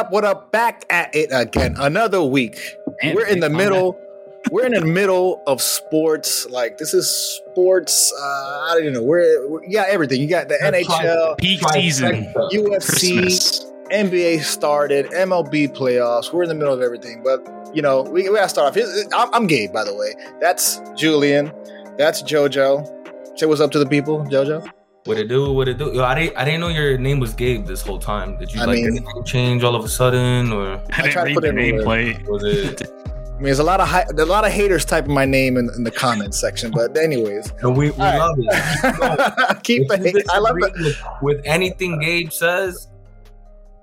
up? What up? Back at it again. Another week. We're in the middle. We're in the middle of sports. Like this is sports. Uh, I don't even know. We're, we're you got everything. You got the NHL, Peak season. UFC, Christmas. NBA started, MLB playoffs. We're in the middle of everything. But you know, we, we gotta start off. I'm, I'm Gabe, by the way. That's Julian. That's JoJo. Say what's up to the people, JoJo. What it do? What it do? Yo, I didn't. I didn't know your name was Gabe this whole time. Did you I like mean- name change all of a sudden, or I I didn't tried to read put the it in nameplate. was it? I mean, there's a lot of hi- there's a lot of haters typing my name in, in the comments section. But anyways, No, we, we right. love it. keep the hate. I love it. with, with anything Gabe says.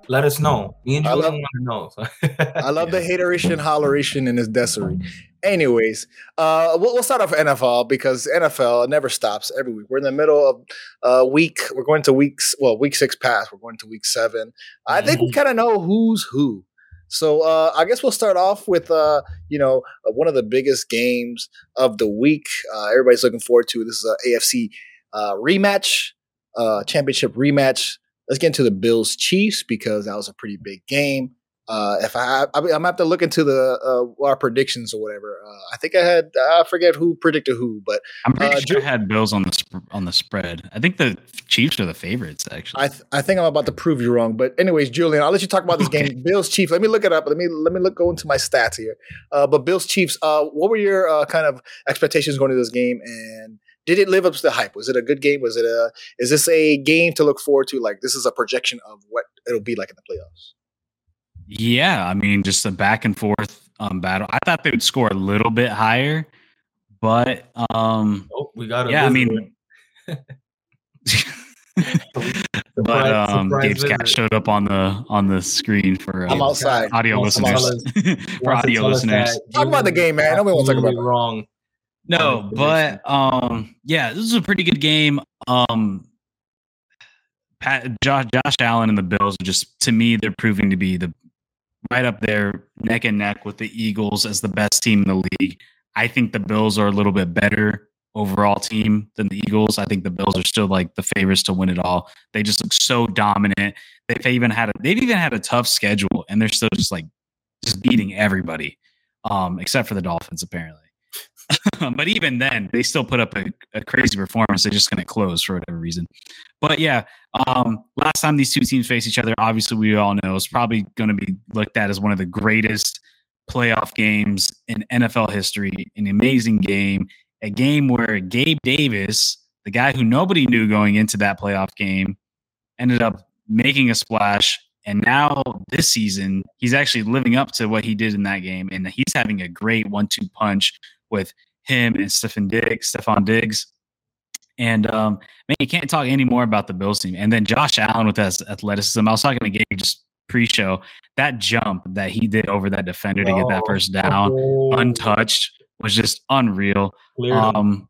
Let us know. Me and love- want to know. so. I love the hateration, holleration, and his dessery. Anyways, uh, we'll, we'll start off NFL because NFL never stops every week. We're in the middle of uh, week. We're going to weeks. Well, week six passed. We're going to week seven. I think we kind of know who's who. So uh, I guess we'll start off with uh, you know uh, one of the biggest games of the week. Uh, everybody's looking forward to. This is a AFC uh, rematch, uh, championship rematch. Let's get into the Bills Chiefs because that was a pretty big game. Uh, if I, I, I'm gonna have to look into the uh, our predictions or whatever. Uh, I think I had I forget who predicted who, but I'm pretty Uh, sure I had Bills on the sp- on the spread. I think the Chiefs are the favorites actually. I th- I think I'm about to prove you wrong. But anyways, Julian, I'll let you talk about this Okay. game. Bills Chiefs. Let me look it up. Let me let me look go into my stats here. Uh, but Bills Chiefs. Uh, what were your uh, kind of expectations going into this game, and did it live up to the hype? Was it a good game? Was it a is this a game to look forward to? Like this is a projection of what it'll be like in the playoffs. yeah, I mean, just a back and forth um, battle. I thought they would score a little bit higher, but um, oh, we got. a yeah, I mean. but um, surprise Gabe's cat showed up on the on the screen for uh, I'm outside. audio Wants to listeners. tell for audio listeners. Talk about the game, man. Nobody wants to talk about absolutely it. No, but um, yeah, this is a pretty good game. Um, Pat, Josh, Josh Allen and the Bills are just to me they're proving to be the right up there, neck and neck with the Eagles as the best team in the league. I think the Bills are a little bit better overall team than the Eagles. I think the Bills are still like the favorites to win it all. They just look so dominant. They've even had a they've even had a tough schedule, and they're still just like just beating everybody, um, except for the Dolphins apparently. But even then, they still put up a, a crazy performance. They're just going to close for whatever reason. But yeah, um, last time these two teams face each other, obviously we all know it's probably going to be looked at as one of the greatest playoff games in NFL history. An amazing game, a game where Gabe Davis, the guy who nobody knew going into that playoff game, ended up making a splash. And now this season, he's actually living up to what he did in that game, and he's having a great one-two punch with him and Stephen Diggs, Stefan Diggs. And um, man, you can't talk any more about the Bills team. And then Josh Allen with his athleticism. I was talking to Gabe just pre-show. That jump that he did over that defender to get that first down, Oh, untouched, was just unreal. Um,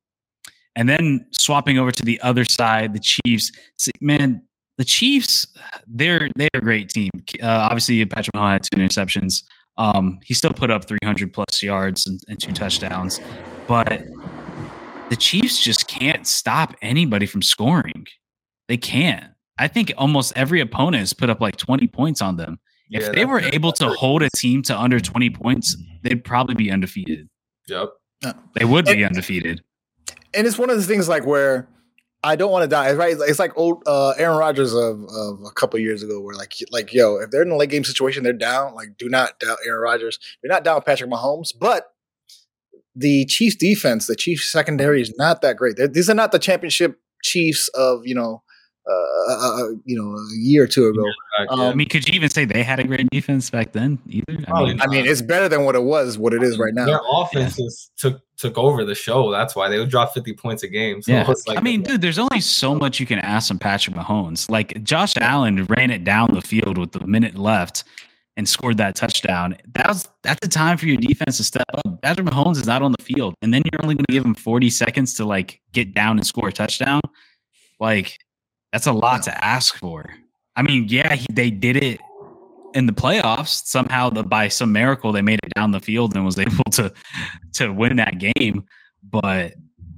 and then swapping over to the other side, the Chiefs. See, man, the Chiefs, they're they're a great team. Uh, obviously, Patrick Mahomes had two interceptions. Um, he still put up 300 plus yards and, and two touchdowns, but the Chiefs just can't stop anybody from scoring. They can't. I think almost every opponent has put up like 20 points on them. If Yeah, they were able to hold a team to under 20 points, they'd probably be undefeated. Yep. They would be And- undefeated. and it's one of the things like where I don't want to die. Right? It's like old uh, Aaron Rodgers of, of a couple years ago, where like like yo, if they're in a late game situation, they're down. Like, do not doubt Aaron Rodgers. You're not down Patrick Mahomes, but the Chiefs defense, the Chiefs secondary is not that great. They're, these are not the championship Chiefs of you know, uh, uh, uh, you know, a year or two ago. Back, Um. I mean, could you even say they had a great defense back then either? I mean, I mean, it's better than what it was, what it is right now. Their offenses took took over the show. That's why they would drop fifty points a game. So yeah. it's like I mean, dude, there's only so much you can ask from Patrick Mahomes. Like Josh Allen ran it down the field with a minute left and scored that touchdown. That was that's the time for your defense to step up. Patrick Mahomes is not on the field, and then you're only going to give him 40 seconds to like get down and score a touchdown. Like that's a lot to ask for. I mean, yeah, he, they did it in the playoffs somehow. The, by some miracle, they made it down the field and was able to to win that game. But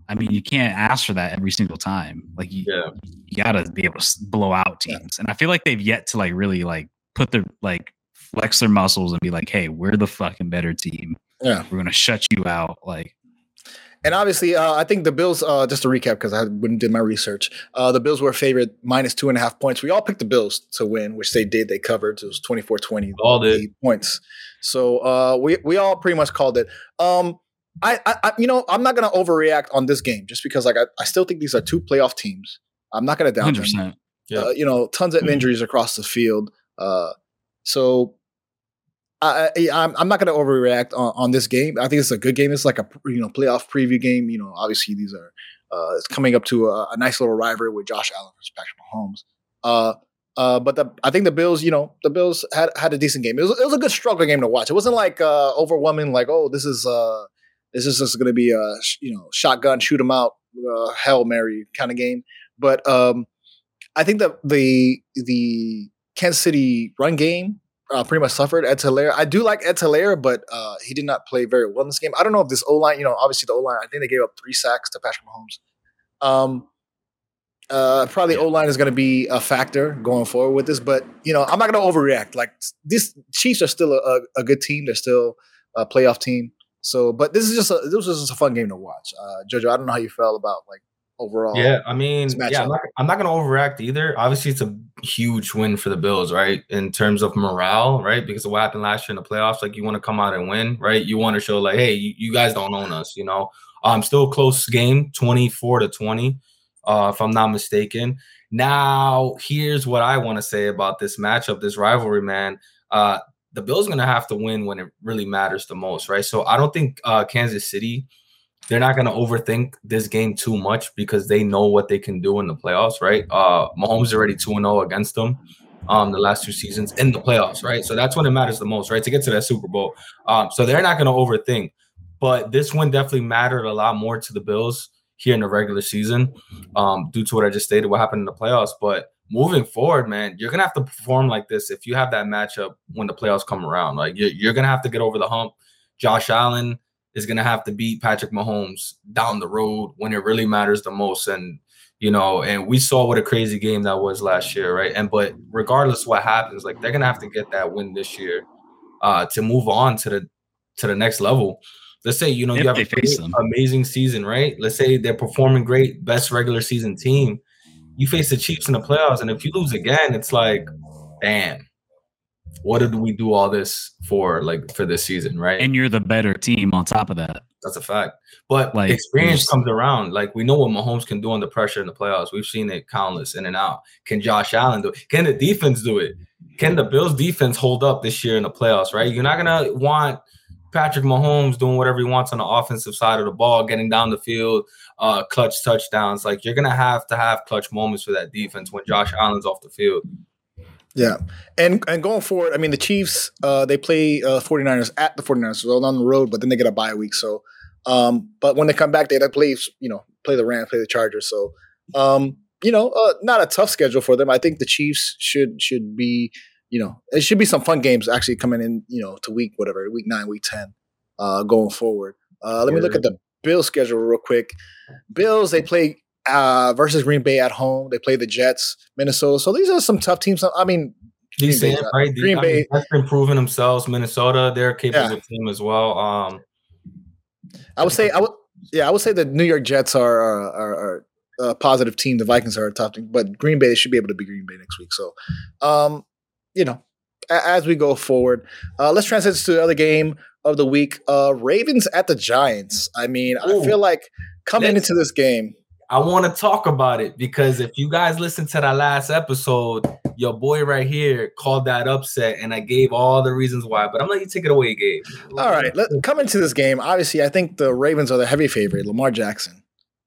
I mean, you can't ask for that every single time. Like you, Yeah. you got to be able to blow out teams. And I feel like they've yet to like really like put the like flex their muscles and be like, "Hey, we're the fucking better team. Yeah. We're gonna shut you out." Like, And obviously, uh, I think the Bills. Uh, just to recap, because I went and did my research, uh, the Bills were favored minus two and a half points. We all picked the Bills to win, which they did. They covered. It was 24-20 All did. points. So uh, we we all pretty much called it. Um, I, I, I you know I'm not gonna overreact on this game just because like I, I still think these are two playoff teams. I'm not gonna down hundred them. percent. Yeah. Uh, you know, tons of injuries across the field. Uh, so I, I I'm, not gonna overreact on, on this game. I think it's a good game. It's like a you know playoff preview game. You know, obviously these are uh, it's coming up to a, a nice little rivalry with Josh Allen versus Patrick Mahomes. Uh, uh, but the, I think the Bills, you know, the Bills had had a decent game. It was, it was a good struggle game to watch. It wasn't like uh, overwhelming, like oh, this is uh, this is just going to be a you know shotgun shoot 'em out uh, hail mary kind of game. But um, I think that the the Kansas City run game uh, pretty much suffered. Ed Hilaire. I do like Ed Hilaire, but uh, he did not play very well in this game. I don't know if this O line, you know, obviously the O line. I think they gave up three sacks to Patrick Mahomes. Um, uh, probably O line is going to be a factor going forward with this, but you know, I'm not going to overreact. Like this, Chiefs are still a, a good team. They're still a playoff team. So, but this is just a this was just a fun game to watch. Uh, Jojo, I don't know how you felt about like overall. Yeah, I mean, yeah, I'm not, I'm not going to overreact either. Obviously, it's a huge win for the Bills, right? In terms of morale, right? Because of what happened last year in the playoffs, like you want to come out and win, right? You want to show like, hey, you, you guys don't own us, you know. Um, still a close game, 24 to 20, uh, if I'm not mistaken. Now, here's what I want to say about this matchup, this rivalry, man. Uh, the Bills going to have to win when it really matters the most, right? So I don't think uh, Kansas City they're not going to overthink this game too much because they know what they can do in the playoffs, right? Uh, Mahomes already 2 0 against them um, the last two seasons in the playoffs, right? So that's when it matters the most, right? To get to that Super Bowl. Um, so they're not going to overthink. But this one definitely mattered a lot more to the Bills here in the regular season um, due to what I just stated, what happened in the playoffs. But moving forward, man, you're to have to perform like this if you have that matchup when the playoffs come around. Like you're, you're to have to get over the hump. Josh Allen is going to have to beat Patrick Mahomes down the road when it really matters the most. And, you know, and we saw what a crazy game that was last year, right? And, but regardless what happens, like they're going to have to get that win this year uh, to move on to the, to the next level. Let's say, you know, If you have a face great, amazing season, right? Let's say they're performing great, best regular season team. You face the Chiefs in the playoffs, and if you lose again, it's like, damn, what did we do all this for, like for this season, right? And you're the better team on top of that. That's a fact. But Like, experience comes around. Like we know what Mahomes can do under pressure in the playoffs. We've seen it countless in and out. Can Josh Allen do it? Can the defense do it? Can the Bills defense hold up this year in the playoffs, right? You're not gonna want Patrick Mahomes doing whatever he wants on the offensive side of the ball, getting down the field, uh, clutch touchdowns. Like you're gonna have to have clutch moments for that defense when Josh Allen's off the field. Yeah. And and going forward, I mean the Chiefs, uh, they play uh 49ers at the 49ers, so on the road, but then they get a bye week. So um, but when they come back, they they play, you know, play the Rams, play the Chargers. So um, you know, uh, not a tough schedule for them. I think the Chiefs should should be, you know, it should be some fun games actually coming in, you know, to week whatever, week nine, week ten, uh, going forward. Uh, let me look at the Bills schedule real quick. Bills, they play uh, versus Green Bay at home. They play the Jets, Minnesota. So these are some tough teams. I mean, Green Decent, Bay, uh, right? Green I Bay- that's been proving themselves. Minnesota, they're a capable Yeah. team as well. Um, I would say I would yeah, I would say the New York Jets are are, are, a positive team. The Vikings are a tough team, but Green Bay should be able to be Green Bay next week. So, um, you know, a- as we go forward, uh, let's transition to the other game of the week. Uh, Ravens at the Giants. I mean, I feel like coming into this game, I want to talk about it because if you guys listened to that last episode, your boy right here called that upset, and I gave all the reasons why. But I'm gonna let you take it away, Gabe. All right, let, come into this game. Obviously, I think the Ravens are the heavy favorite. Lamar Jackson.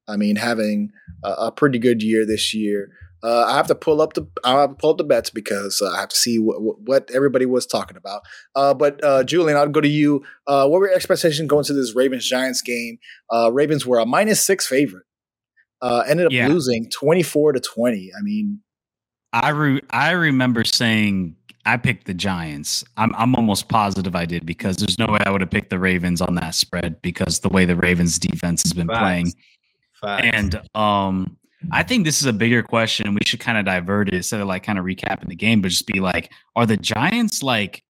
I mean, having a, a pretty good year this year. Uh, I have to pull up the I have to pull up the bets because uh, I have to see what, what, what everybody was talking about. Uh, but uh, Julian, I'll go to you. Uh, what were your expectations going to this Ravens Giants game? Uh, Ravens were a minus six favorite. Uh, ended up Yeah. losing twenty four to twenty. I mean, I re- I remember saying I picked the Giants. I'm I'm almost positive I did because there's no way I would have picked the Ravens on that spread because the way the Ravens defense has been Facts. playing. Facts. And um I think this is a bigger question. We should kind of divert it instead of like kind of recapping the game, but just be like, are the Giants like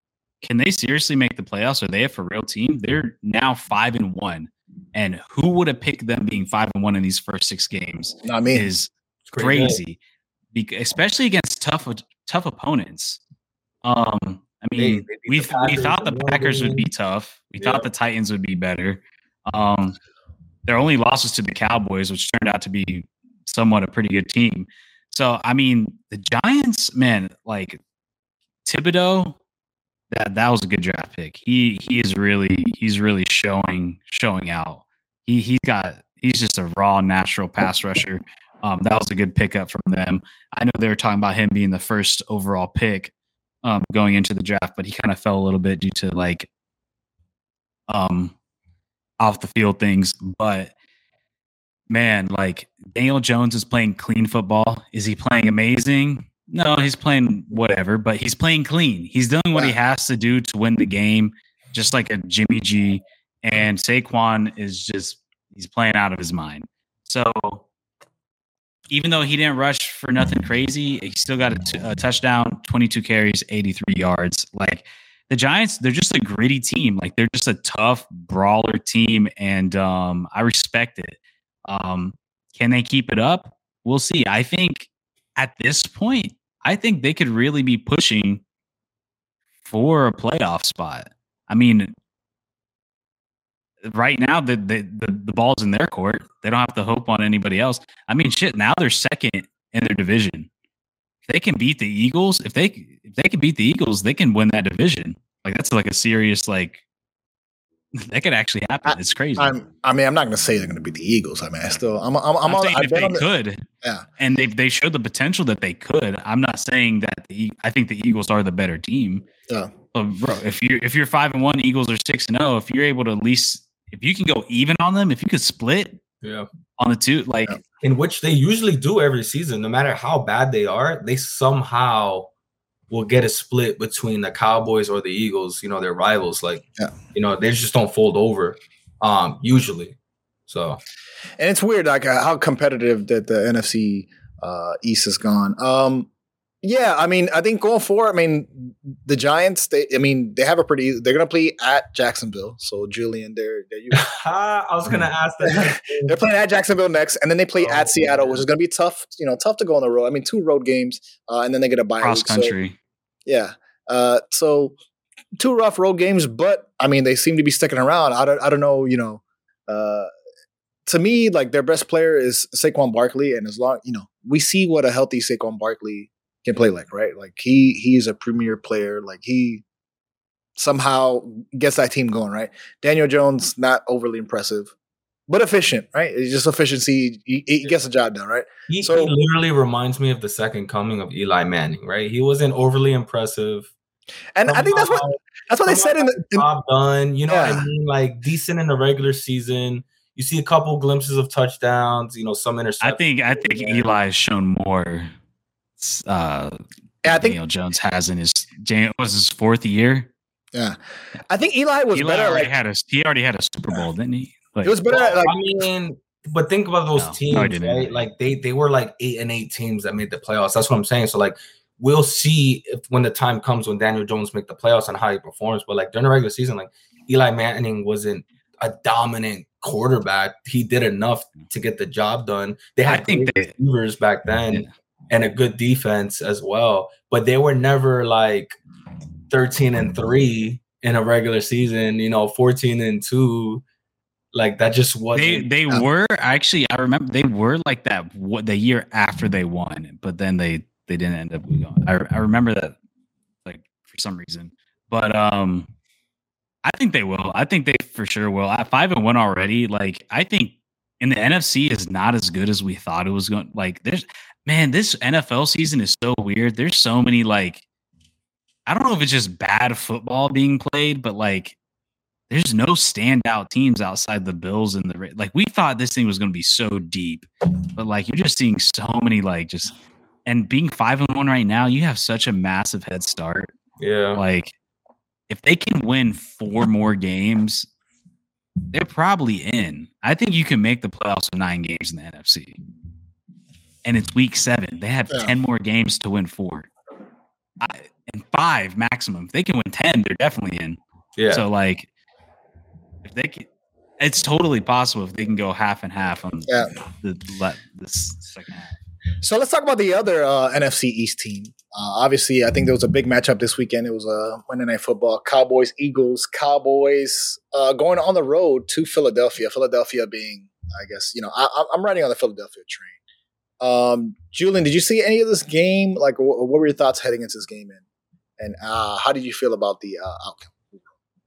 can they seriously make the playoffs? Are they a for real team? They're now five and one. And who would have picked them being five and one in these first six games? I mean, is crazy, Be- especially against tough tough opponents. Um, I mean, they, they we we thought the Packers would be tough. We yeah. thought the Titans would be better. Um, their only losses to the Cowboys, which turned out to be somewhat a pretty good team. So I mean, the Giants, man, like Thibodeaux, that that was a good draft pick. He he is really he's really showing showing out. He he's got he's just a raw natural pass rusher. Um, that was a good pickup from them. I know they were talking about him being the first overall pick um, going into the draft, but he kind of fell a little bit due to like um off the field things. But man, like Daniel Jones is playing clean football. Is he playing amazing? No, he's playing whatever, but he's playing clean. He's doing what he has to do to win the game, just like a Jimmy G. And Saquon is just he's playing out of his mind. So even though he didn't rush for nothing crazy, he still got a, t- a touchdown, 22 carries, 83 yards. Like the Giants, they're just a gritty team. Like they're just a tough brawler team, and um, I respect it. Um, can they keep it up? We'll see. I think at this point, I think they could really be pushing for a playoff spot. I mean, right now the, the the the, ball's in their court. They don't have to hope on anybody else. I mean, shit. Now they're second in their division. If they can beat the Eagles, if they if they can beat the Eagles, they can win that division. Like that's like a serious like that could actually happen. I, it's crazy. I'm, i mean, I'm not going to say they're going to be the Eagles. I mean, I still, I'm, I'm, I'm, I'm saying on, if they could, yeah, and they they showed the potential that they could. I'm not saying that the, I think the Eagles are the better team. Yeah, but bro, if you if you're five and one, Eagles are six and zero. Oh, if you're able to at least if you can go even on them, if you could split, yeah, on the two, like yeah. in which they usually do every season, no matter how bad they are, they somehow will get a split between the Cowboys or the Eagles. You know, their rivals. Like, yeah. you know, they just don't fold over. Um, usually. So, and it's weird, like uh, how competitive that the NFC uh, East has gone. Um, yeah, I mean, I think going forward, I mean, the Giants, they, I mean, they have a pretty, they're going to play at Jacksonville. So, Julian, there, there you go. I was going to ask that. they're playing at Jacksonville next, and then they play oh, at Seattle, man. which is going to be tough, you know, tough to go on the road. I mean, two road games, uh, and then they get a bye. Cross country. So, yeah. Uh, so, two rough road games, but I mean, they seem to be sticking around. I don't, I don't know, you know, uh, to me, like their best player is Saquon Barkley, and as long you know, we see what a healthy Saquon Barkley can play like, right? Like he he's a premier player. Like he somehow gets that team going, right? Daniel Jones not overly impressive, but efficient, right? It's just efficiency. He, he gets the job done, right? He, so, he literally reminds me of the second coming of Eli Manning, right? He wasn't overly impressive. And somehow, I think that's what that's what they said in the in, job done. You know yeah. I mean? Like decent in the regular season. You see a couple glimpses of touchdowns. You know some interceptions. I think I think Eli has shown more uh, yeah, I think Daniel Jones has in his was his fourth year. Yeah, I think Eli was Eli better. Already like, had a, he already had a Super Bowl, didn't he? Like, it was better. Like, I mean, but think about those no, teams, no, right? Like they they were like eight and eight teams that made the playoffs. That's what I'm saying. So like we'll see if when the time comes when Daniel Jones make the playoffs and how he performs. But like during the regular season, like Eli Manning wasn't a dominant quarterback. He did enough to get the job done. They had I think receivers back then. Yeah and a good defense as well. But they were never like 13 and 3 in a regular season, you know, 14 and 2. Like that just wasn't They they were actually I remember they were like that what the year after they won, but then they they didn't end up going. I I remember that like for some reason. But um I think they will. I think they for sure will. At 5 and 1 already, like I think in the NFC is not as good as we thought it was going. Like there's man, this NFL season is so weird. There's so many like I don't know if it's just bad football being played, but like there's no standout teams outside the Bills and the like. We thought this thing was going to be so deep, but like you're just seeing so many like just and being five and one right now, you have such a massive head start. Yeah, like if they can win four more games, they're probably in. I think you can make the playoffs with nine games in the NFC and it's week seven. They have yeah. 10 more games to win four. I, and five maximum. If they can win ten, they're definitely in. Yeah. So like, if they can, it's totally possible if they can go half and half on Yeah. the this second half. So let's talk about the other uh, NFC East team. Uh, obviously, I think there was a big matchup this weekend. It was a uh, Monday Night Football: Cowboys, Eagles. Cowboys uh, going on the road to Philadelphia. Philadelphia being, I guess, you know, I, I- I'm riding on the Philadelphia train. Um, Julian, did you see any of this game? Like, wh- what were your thoughts heading into this game? In and uh, how did you feel about the uh, outcome?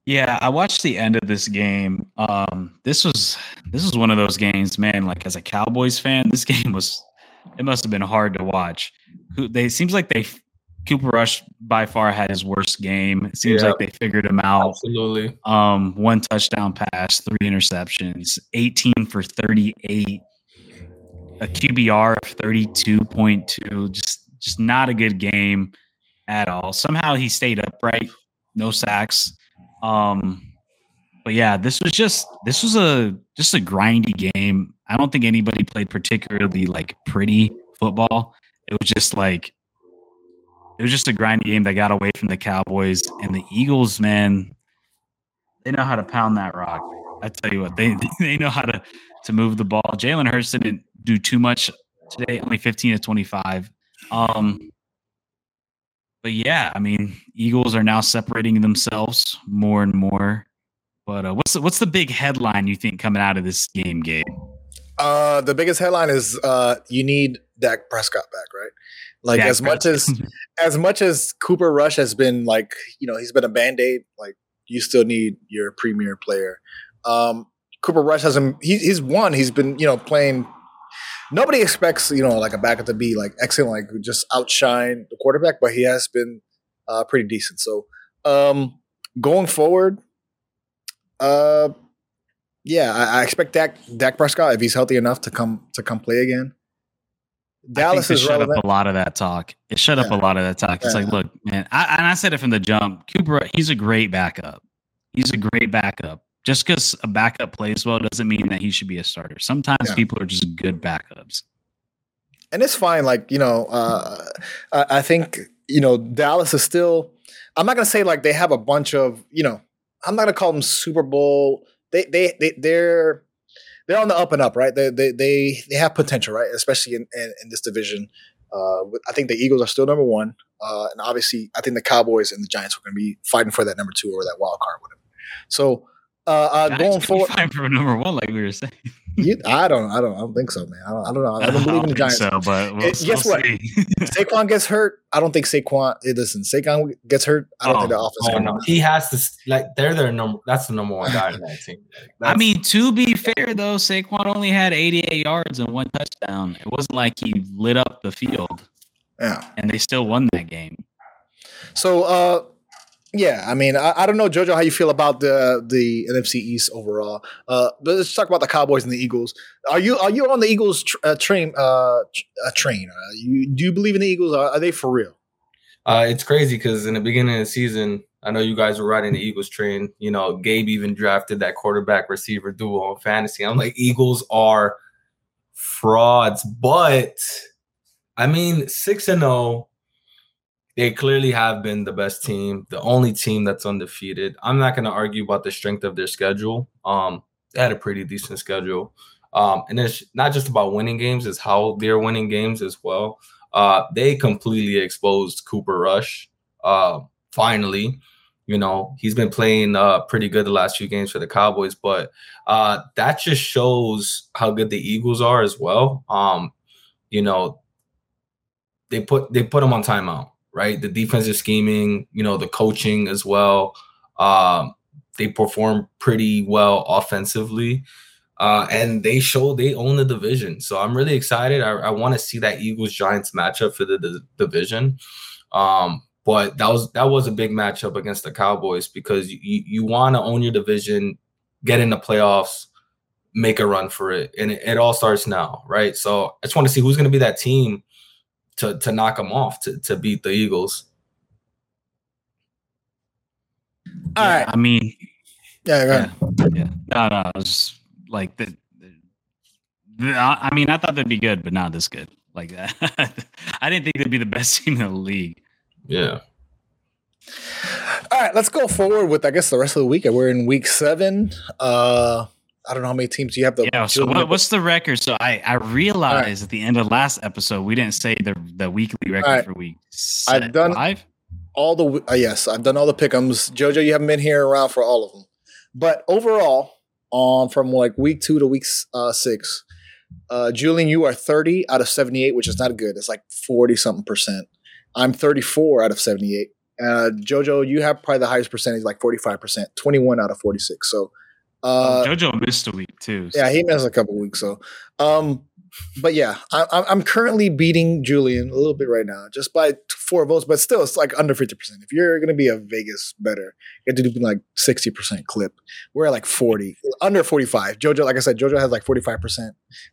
Yeah, I watched the end of this game. Um, this was this was one of those games, man. Like as a Cowboys fan, this game was it must have been hard to watch. Who- They seems like they Cooper Rush by far had his worst game. It seems Yeah. like they figured him out. Absolutely. Um, one touchdown pass, three interceptions, 18 for 38, a QBR of 32.2. Just just not a good game at all. Somehow he stayed upright, no sacks. Um, but yeah, this was just this was a just a grindy game. I don't think anybody played particularly like pretty football. It was just like it was just a grindy game that got away from the Cowboys and the Eagles, man. They know how to pound that rock. I tell you what, they they know how to to move the ball. Jalen Hurts didn't do too much today, only 15 to 25. Um, but yeah, I mean, Eagles are now separating themselves more and more. But uh, what's the, what's the big headline you think coming out of this game, Gabe? Uh, the biggest headline is uh, you need Dak Prescott back, right? Like Dak as much as as much as Cooper Rush has been like, you know, he's been a band aid. Like you still need your premier player. Um, Cooper Rush hasn't. He, he's won. He's been, you know, playing. Nobody expects, you know, like a backup to be like excellent, like just outshine the quarterback, but he has been uh, pretty decent. So um, going forward, uh, yeah, I, I expect Dak Dak Prescott if he's healthy enough to come to come play again. Dallas is shut relevant. up a lot of that talk. It shut up a lot of that talk. It's Yeah. like, look, man, I, and I said it from the jump. Cooper, he's a great backup. He's a great backup. Just because a backup plays well doesn't mean that he should be a starter. Sometimes Yeah. people are just good backups. and it's fine. Like you know, uh, I, I think you know Dallas is still. I'm not gonna say like they have a bunch of you know. I'm not gonna call them Super Bowl. They they they they're they're on the up and up, right? They they they, they have potential, right? Especially in in, in this division. Uh, I think the Eagles are still number one, uh, and obviously I think the Cowboys and the Giants are going to be fighting for that number two or that wild card, whatever. So uh, uh, going forward, fine for number one, like we were saying. you, I don't, I don't, I don't think so, man. I don't, I don't know. I don't believe in the think Giants. So, but we'll, It- guess we'll what? see. Saquon gets hurt. I don't think Saquon. Listen, Saquon gets hurt. I don't Oh, think the offense. Oh no, he has to like they're their number. That's the number one guy in that team. Like, I mean, to be fair though, Saquon only had 88 yards and one touchdown. It wasn't like he lit up the field, Yeah. and they still won that game. So, uh, yeah. I mean, I, I don't know, Jojo, how you feel about the the NFC East overall. Uh, but let's talk about the Cowboys and the Eagles. Are you are you on the Eagles tr- uh, train? Uh, tr- uh, train. Uh, you do you believe in the Eagles? Are, are they for real? Uh, it's crazy because in the beginning of the season, I know you guys were riding the Eagles train. You know, Gabe even drafted that quarterback receiver duo on fantasy. I'm like, Eagles are frauds, but I mean, six and zero. They clearly have been the best team, the only team that's undefeated. I'm not going to argue about the strength of their schedule. Um, they had a pretty decent schedule, um, and it's not just about winning games; it's how they're winning games as well. Uh, they completely exposed Cooper Rush. Uh, finally, you know he's been playing uh, pretty good the last few games for the Cowboys, but uh, that just shows how good the Eagles are as well. Um, you know, they put they put them on timeout, right? The defensive scheming, you know, the coaching as well. Um, they perform pretty well offensively. Uh, and they show they own the division. So I'm really excited. I, I want to see that Eagles Giants matchup for the, the division. Um, but that was that was a big matchup against the Cowboys because you you want to own your division, get in the playoffs, make a run for it, and it, it all starts now, right? So I just want to see who's going to be that team to to knock them off to to beat the Eagles. All yeah, right. I mean, Yeah. Go ahead. yeah, yeah. No, no, it was like the, the- I I mean, I thought they'd be good, but not this good. Like that, I didn't think they'd be the best team in the league. Yeah. All right, let's go forward with I guess the rest of the week. We're in week seven. Uh I don't know how many teams you have. The yeah. So what, what's the record? So I I realized right. at the end of last episode we didn't say the the weekly record right. for week. I've done five. All the uh, yes, I've done all the pickums. Jojo, you haven't been here around for all of them, but overall, on um, from like week two to week uh, six, uh, Julian, you are thirty out of seventy eight, which is not good. It's like forty something percent. I'm thirty four out of seventy eight. Uh, Jojo, you have probably the highest percentage, like 45%, 21 out of 46. So, uh, oh, Jojo missed a week too. So. Yeah, he missed a couple weeks. So, um, but yeah, I, I'm currently beating Julian a little bit right now, just by four votes, but still, it's like under 50%. If you're going to be a Vegas better, you have to do like 60% clip. We're at like 40, under 45. Jojo, like I said, Jojo has like 45%.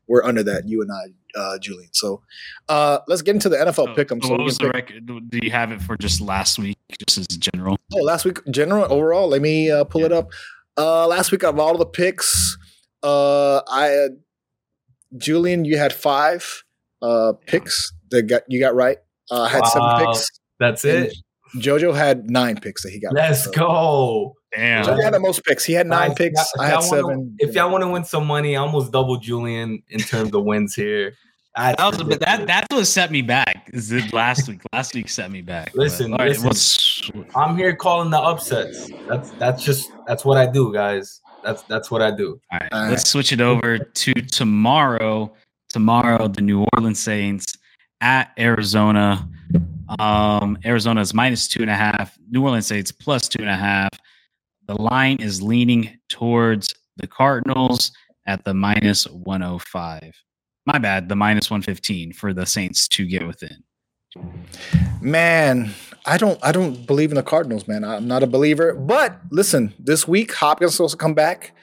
We're under that, you and I, uh, Julian. So uh, let's get into the NFL oh, pick 'em. So, what was the pick- record? Do you have it for just last week, just as general? Oh, last week, general, overall? Let me uh, pull yeah. it up. Uh, last week, of all the picks, uh, I had Julian, you had five uh, picks that got you got right. Uh, I had wow. seven picks. That's it. Jojo had nine picks that he got. Let's right. go. Damn. Jojo had the most picks. He had nine Guys, picks. I had seven. Wanna, if y'all want to win some money, I almost double Julian in terms of wins here. That was a that that's what set me back. Is it last week? Last week set me back. Listen, but, listen right, I'm here calling the upsets. That's that's just that's what I do, guys. That's that's what I do. All right, All let's right. switch it over to tomorrow. Tomorrow, the New Orleans Saints at Arizona. Um, Arizona is minus two and a half. New Orleans Saints plus two and a half. The line is leaning towards the Cardinals at the minus 105. My bad, the minus 115 for the Saints to get within. Man, I don't I don't believe in the Cardinals, man. I'm not a believer. But listen, this week Hopkins supposed to come back.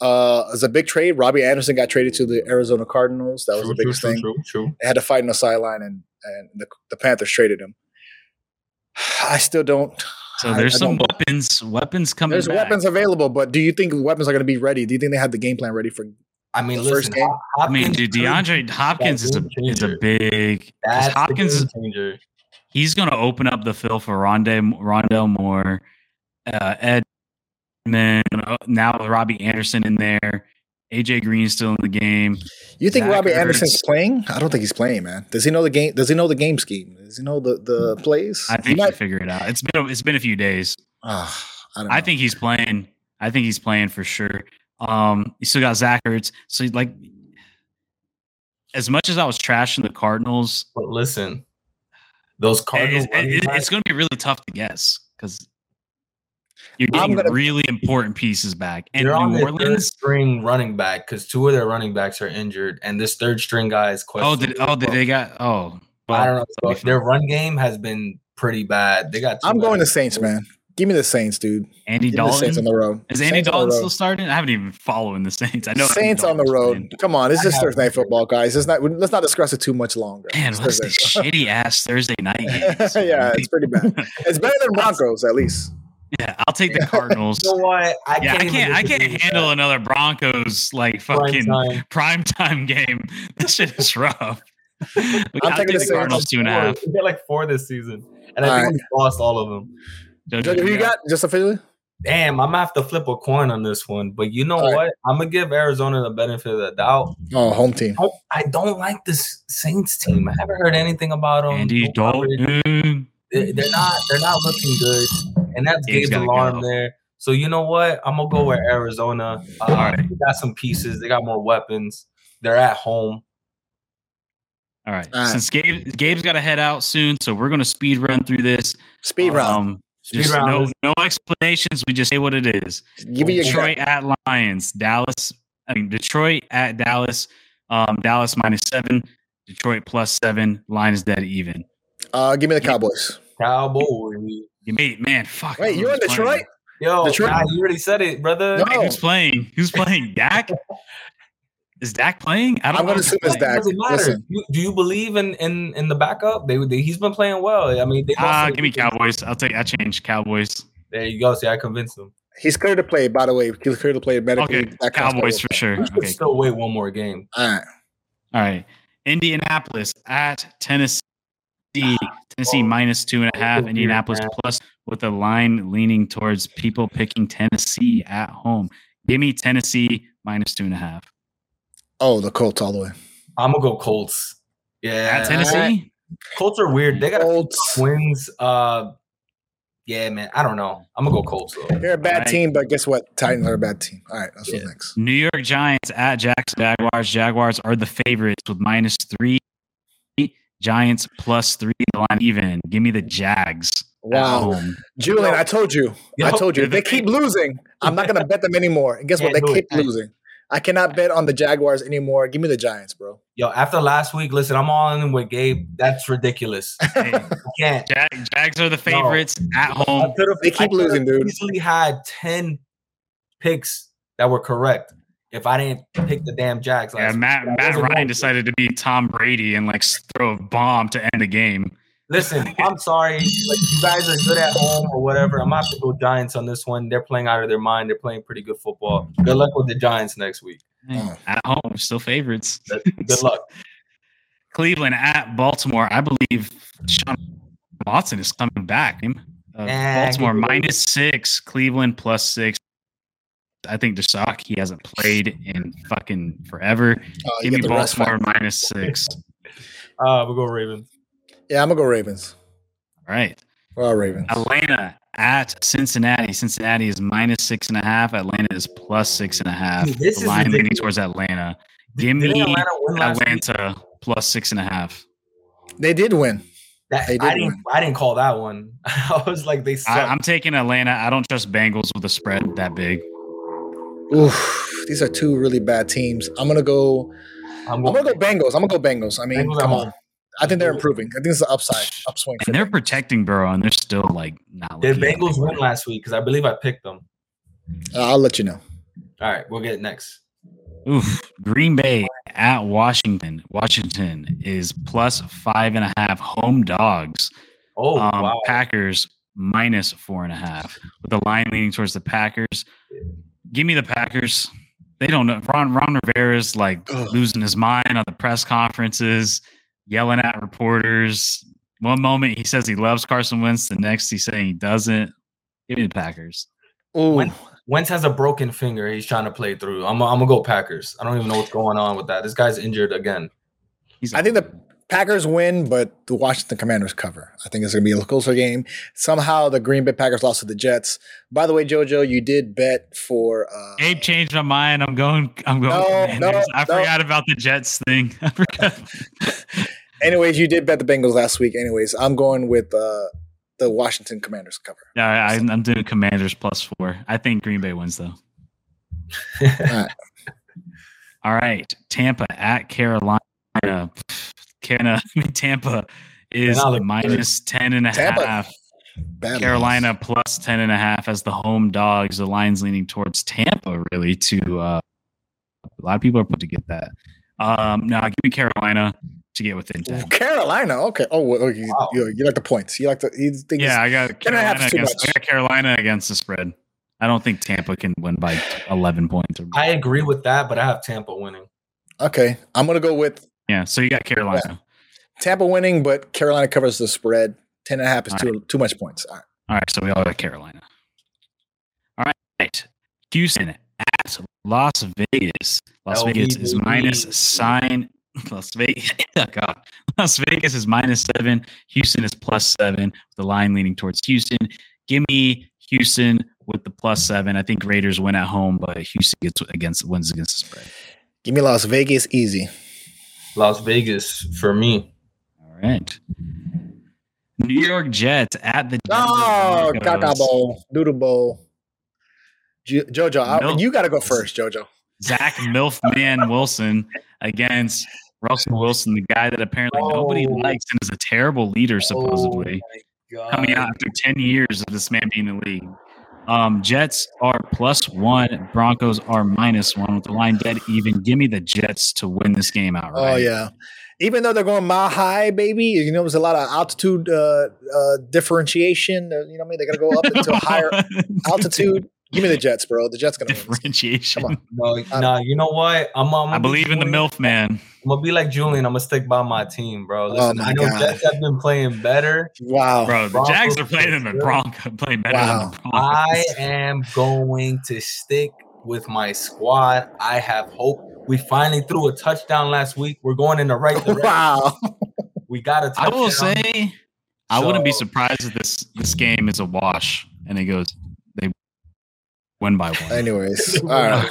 Uh, as a big trade, Robbie Anderson got traded to the Arizona Cardinals. That was true, the biggest true, thing. True, true, They had to fight on the sideline, and and the, the Panthers traded him. I still don't. So there's I, some weapons, weapons coming. There's back. weapons available, but do you think weapons are going to be ready? Do you think they have the game plan ready for I mean, listen, first game. I mean, dude, DeAndre Hopkins is a is a big. That's Hopkins changer. He's going to open up the field for Rondé, Rondale Moore, uh, Edmonds. Now with Robbie Anderson in there, AJ Green still in the game. You think Zach Robbie Ertz. Anderson's playing? I don't think he's playing, man. Does he know the game? Does he know the game scheme? Does he know the the plays? I think he might figure it out. It's been it's been a few days. Uh, I, I think he's playing. I think he's playing for sure. Um, you still got Zach Ertz. So like, as much as I was trashing the Cardinals, but listen, those Cardinals, it, it, it's going to be really tough to guess because you're getting gonna, really important pieces back. And New Orleans string running back because two of their running backs are injured, and this third string guy is oh, questionable. Oh, did oh did they got oh? Well, I don't know. So their run game has been pretty bad. They got. I'm going to Saints, man. Give me the Saints, dude. Andy Dalton Saints on the road. Is Andy Saints Dalton still starting? I haven't even following the Saints. I know Saints on the road. Playing. Come on, it's just Thursday night football, guys. It's not. Let's not discuss it too much longer. Man, what's this shitty ass Thursday night games? yeah, it's pretty bad. It's better than Broncos, at least. Yeah, I'll take the Cardinals. you know what? I yeah, can't. I can't. I can't handle that. another Broncos like fucking prime time, game. This shit is rough. I'm taking the Cardinals two and a half. They're like four this season, and I think right. we lost all of them. Jojo, who you got? Just officially? Damn, I'm gonna have to flip a coin on this one. But you know All what? Right. I'm gonna give Arizona the benefit of the doubt. Oh, home team. I, don't like this Saints team. I haven't heard anything about them. Andy Dalton. They're not. They're not looking good, and that's Gabe's alarm go. there. So you know what? I'm gonna go with Arizona. Uh, All right. They got some pieces. They got more weapons. They're at home. All right. All right. Since Gabe Gabe's got to head out soon, so we're gonna speed run through this. Speed run. Just no, no explanations. We just say what it is. Give me Detroit at Lions, Dallas. I mean Detroit at Dallas. Um, Dallas minus seven. Detroit plus seven. Lions dead even. Uh, give me the Cowboys. Cowboys. Wait, man, fuck. Wait, you're in Detroit. Yo, Detroit. Nah, you already said it, brother. No. Hey, who's playing? Who's playing? Dak. Is Dak playing? I don't am going to assume it's Dak. Doesn't matter. You, do you believe in in in the backup? They, they he's been playing well. I mean, ah, uh, give me Cowboys. I'll take. I change Cowboys. There you go. See, I convinced him. He's clear to play. By the way, he's clear to play medically. Okay, Cowboys for sure. We okay, still wait one more game. All right. All right. Indianapolis at Tennessee. Tennessee minus two and a half, Oh, Indianapolis plus with the line leaning towards people picking Tennessee at home. Give me Tennessee minus two and a half. Oh, the Colts all the way. I'm gonna go Colts. Yeah, At Tennessee? Colts are weird. They got Colts. wins. Uh, yeah, man. I don't know. I'm gonna go Colts though. They're a bad Right. team, but guess what? Titans are a bad team. All right, that's Yeah. what's next. New York Giants at Jacks Jaguars. Jaguars are the favorites with minus three. Giants plus three, the line even. Give me the Jags. Wow. Julian, I told you. I told you. If they're they the keep losing, I'm not gonna bet them anymore. And guess what? They keep it. losing. I cannot bet on the Jaguars anymore. Give me the Giants, bro. Yo, after last week, listen, I'm all in with Gabe. That's ridiculous. Hey, I can't. Jag- Jags are the favorites at home. They keep I losing, dude. Easily had ten picks that were correct if I didn't pick the damn Jags. Yeah, Matt, week. Matt Ryan decided to be Tom Brady and like throw a bomb to end the game. Listen, I'm sorry. Like you guys are good at home or whatever. I'm gonna have to go Giants on this one. They're playing out of their mind. They're playing pretty good football. Good luck with the Giants next week. Hey. At home, still favorites. Good good luck. Cleveland at Baltimore. I believe Sean Watson is coming back. Uh, Nah, Baltimore minus six, Cleveland plus six. I think Deshaun, he hasn't played in fucking forever. Uh, Give me get the rest Baltimore minus six. Uh, we'll go Ravens. Yeah, I'm gonna go Ravens. All right. For our Ravens. Atlanta at Cincinnati. Cincinnati is minus six and a half. Atlanta is plus six and a half. Dude, this the is line leaning towards Atlanta. Give me Atlanta win last week? Atlanta plus six and a half. They did win. That, They did I didn't. win. I didn't call that one. I was like, they suck. I, I'm taking Atlanta. I don't trust Bengals with a spread that big. Oof, these are two really bad teams. I'm gonna go. I'm I'm gonna go Bengals. I'm gonna go Bengals. I mean, Bengals at come home. on. I think they're improving. I think it's an upside, upswing. And they're them. protecting Burrow, and they're still like not. Did Bengals at win last week? Because I believe I picked them. Uh, I'll let you know. All right, we'll get it next. Oof. Green Bay at Washington. Washington is plus five and a half home dogs. Oh um, wow! Packers minus four and a half with the line leaning towards the Packers. Give me the Packers. They don't know. Ron, Ron Rivera's like Ugh. losing his mind on the press conferences, yelling at reporters. One moment he says he loves Carson Wentz, the next he's saying he doesn't. Give me the Packers. Ooh, When- Wentz has a broken finger. He's trying to play through. I'm, I'm gonna go Packers. I don't even know what's going on with that. This guy's injured again. He's I think the Packers win, but the Washington Commanders cover. I think it's going to be a closer game. Somehow the Green Bay Packers lost to the Jets. By the way, JoJo, you did bet for. Uh, Gabe changed my mind. I'm going. I'm going. No, no, I no. forgot about the Jets thing. I forgot. Anyways, you did bet the Bengals last week. Anyways, I'm going with uh, the Washington Commanders cover. yeah, I, I'm doing Commanders plus four. I think Green Bay wins though. All right, Tampa at Carolina. Carolina, I mean, Tampa is They're minus 10 and a Tampa, half. Bad Carolina loss. plus 10 and a half as the home dogs. The line's leaning towards Tampa, really, to uh, a lot of people are put to get that. Um, no, give me Carolina to get within 10. Carolina. Okay. Oh, well, you, Wow. you, you like the points. You like the. You think Yeah, I got 10 and a half Carolina against. I got Carolina against the spread. I don't think Tampa can win by 11 points. Or, I agree with that, but I have Tampa winning. Okay. I'm going to go with yeah, so you got Carolina. Tampa winning, but Carolina covers the spread. 10 and a half is All too, too much points. All right. All right, so we all got Carolina. All right, Houston at Las Vegas. Las Vegas is minus sign. Las Vegas, oh God. Las Vegas is minus seven. Houston is plus seven. The line leaning towards Houston. Give me Houston with the plus seven. I think Raiders win at home, but Houston gets against wins against the spread. Give me Las Vegas easy. Las Vegas for me. All right. New York Jets at the Denver Oh, Broncos. Gaga Bowl, Doodle Bowl. Jo- Jojo, I- you got to go first, Jojo. Zach Milfman Wilson against Russell Wilson, the guy that apparently nobody Oh. likes and is a terrible leader, supposedly. Oh Coming out after 10 years of this man being in the league. Um, Jets are plus one, Broncos are minus one with the line dead even. Give me the Jets to win this game outright. Oh yeah. Even though they're going mile high, baby, you know there's a lot of altitude uh, uh, differentiation. You know what I mean? They got to go up into a higher altitude. Give me the Jets, bro. The Jets gonna win. this. Differentiation. Come on. No, nah, you know what? I'm, I'm I gonna be believe in the Julian. MILF man. I'm gonna be like Julian. I'm gonna stick by my team, bro. Oh Listen, my I know God. Jets have been playing better. Wow. Bro, the Broncos Jags are playing in the good. Broncos, playing better Wow. than the I am going to stick with my squad. I have hope. We finally threw a touchdown last week. We're going in the right direction. Wow. We got a I touchdown. I will say, I wouldn't be surprised if this this game is a wash and it goes they win by one. Anyways, all right.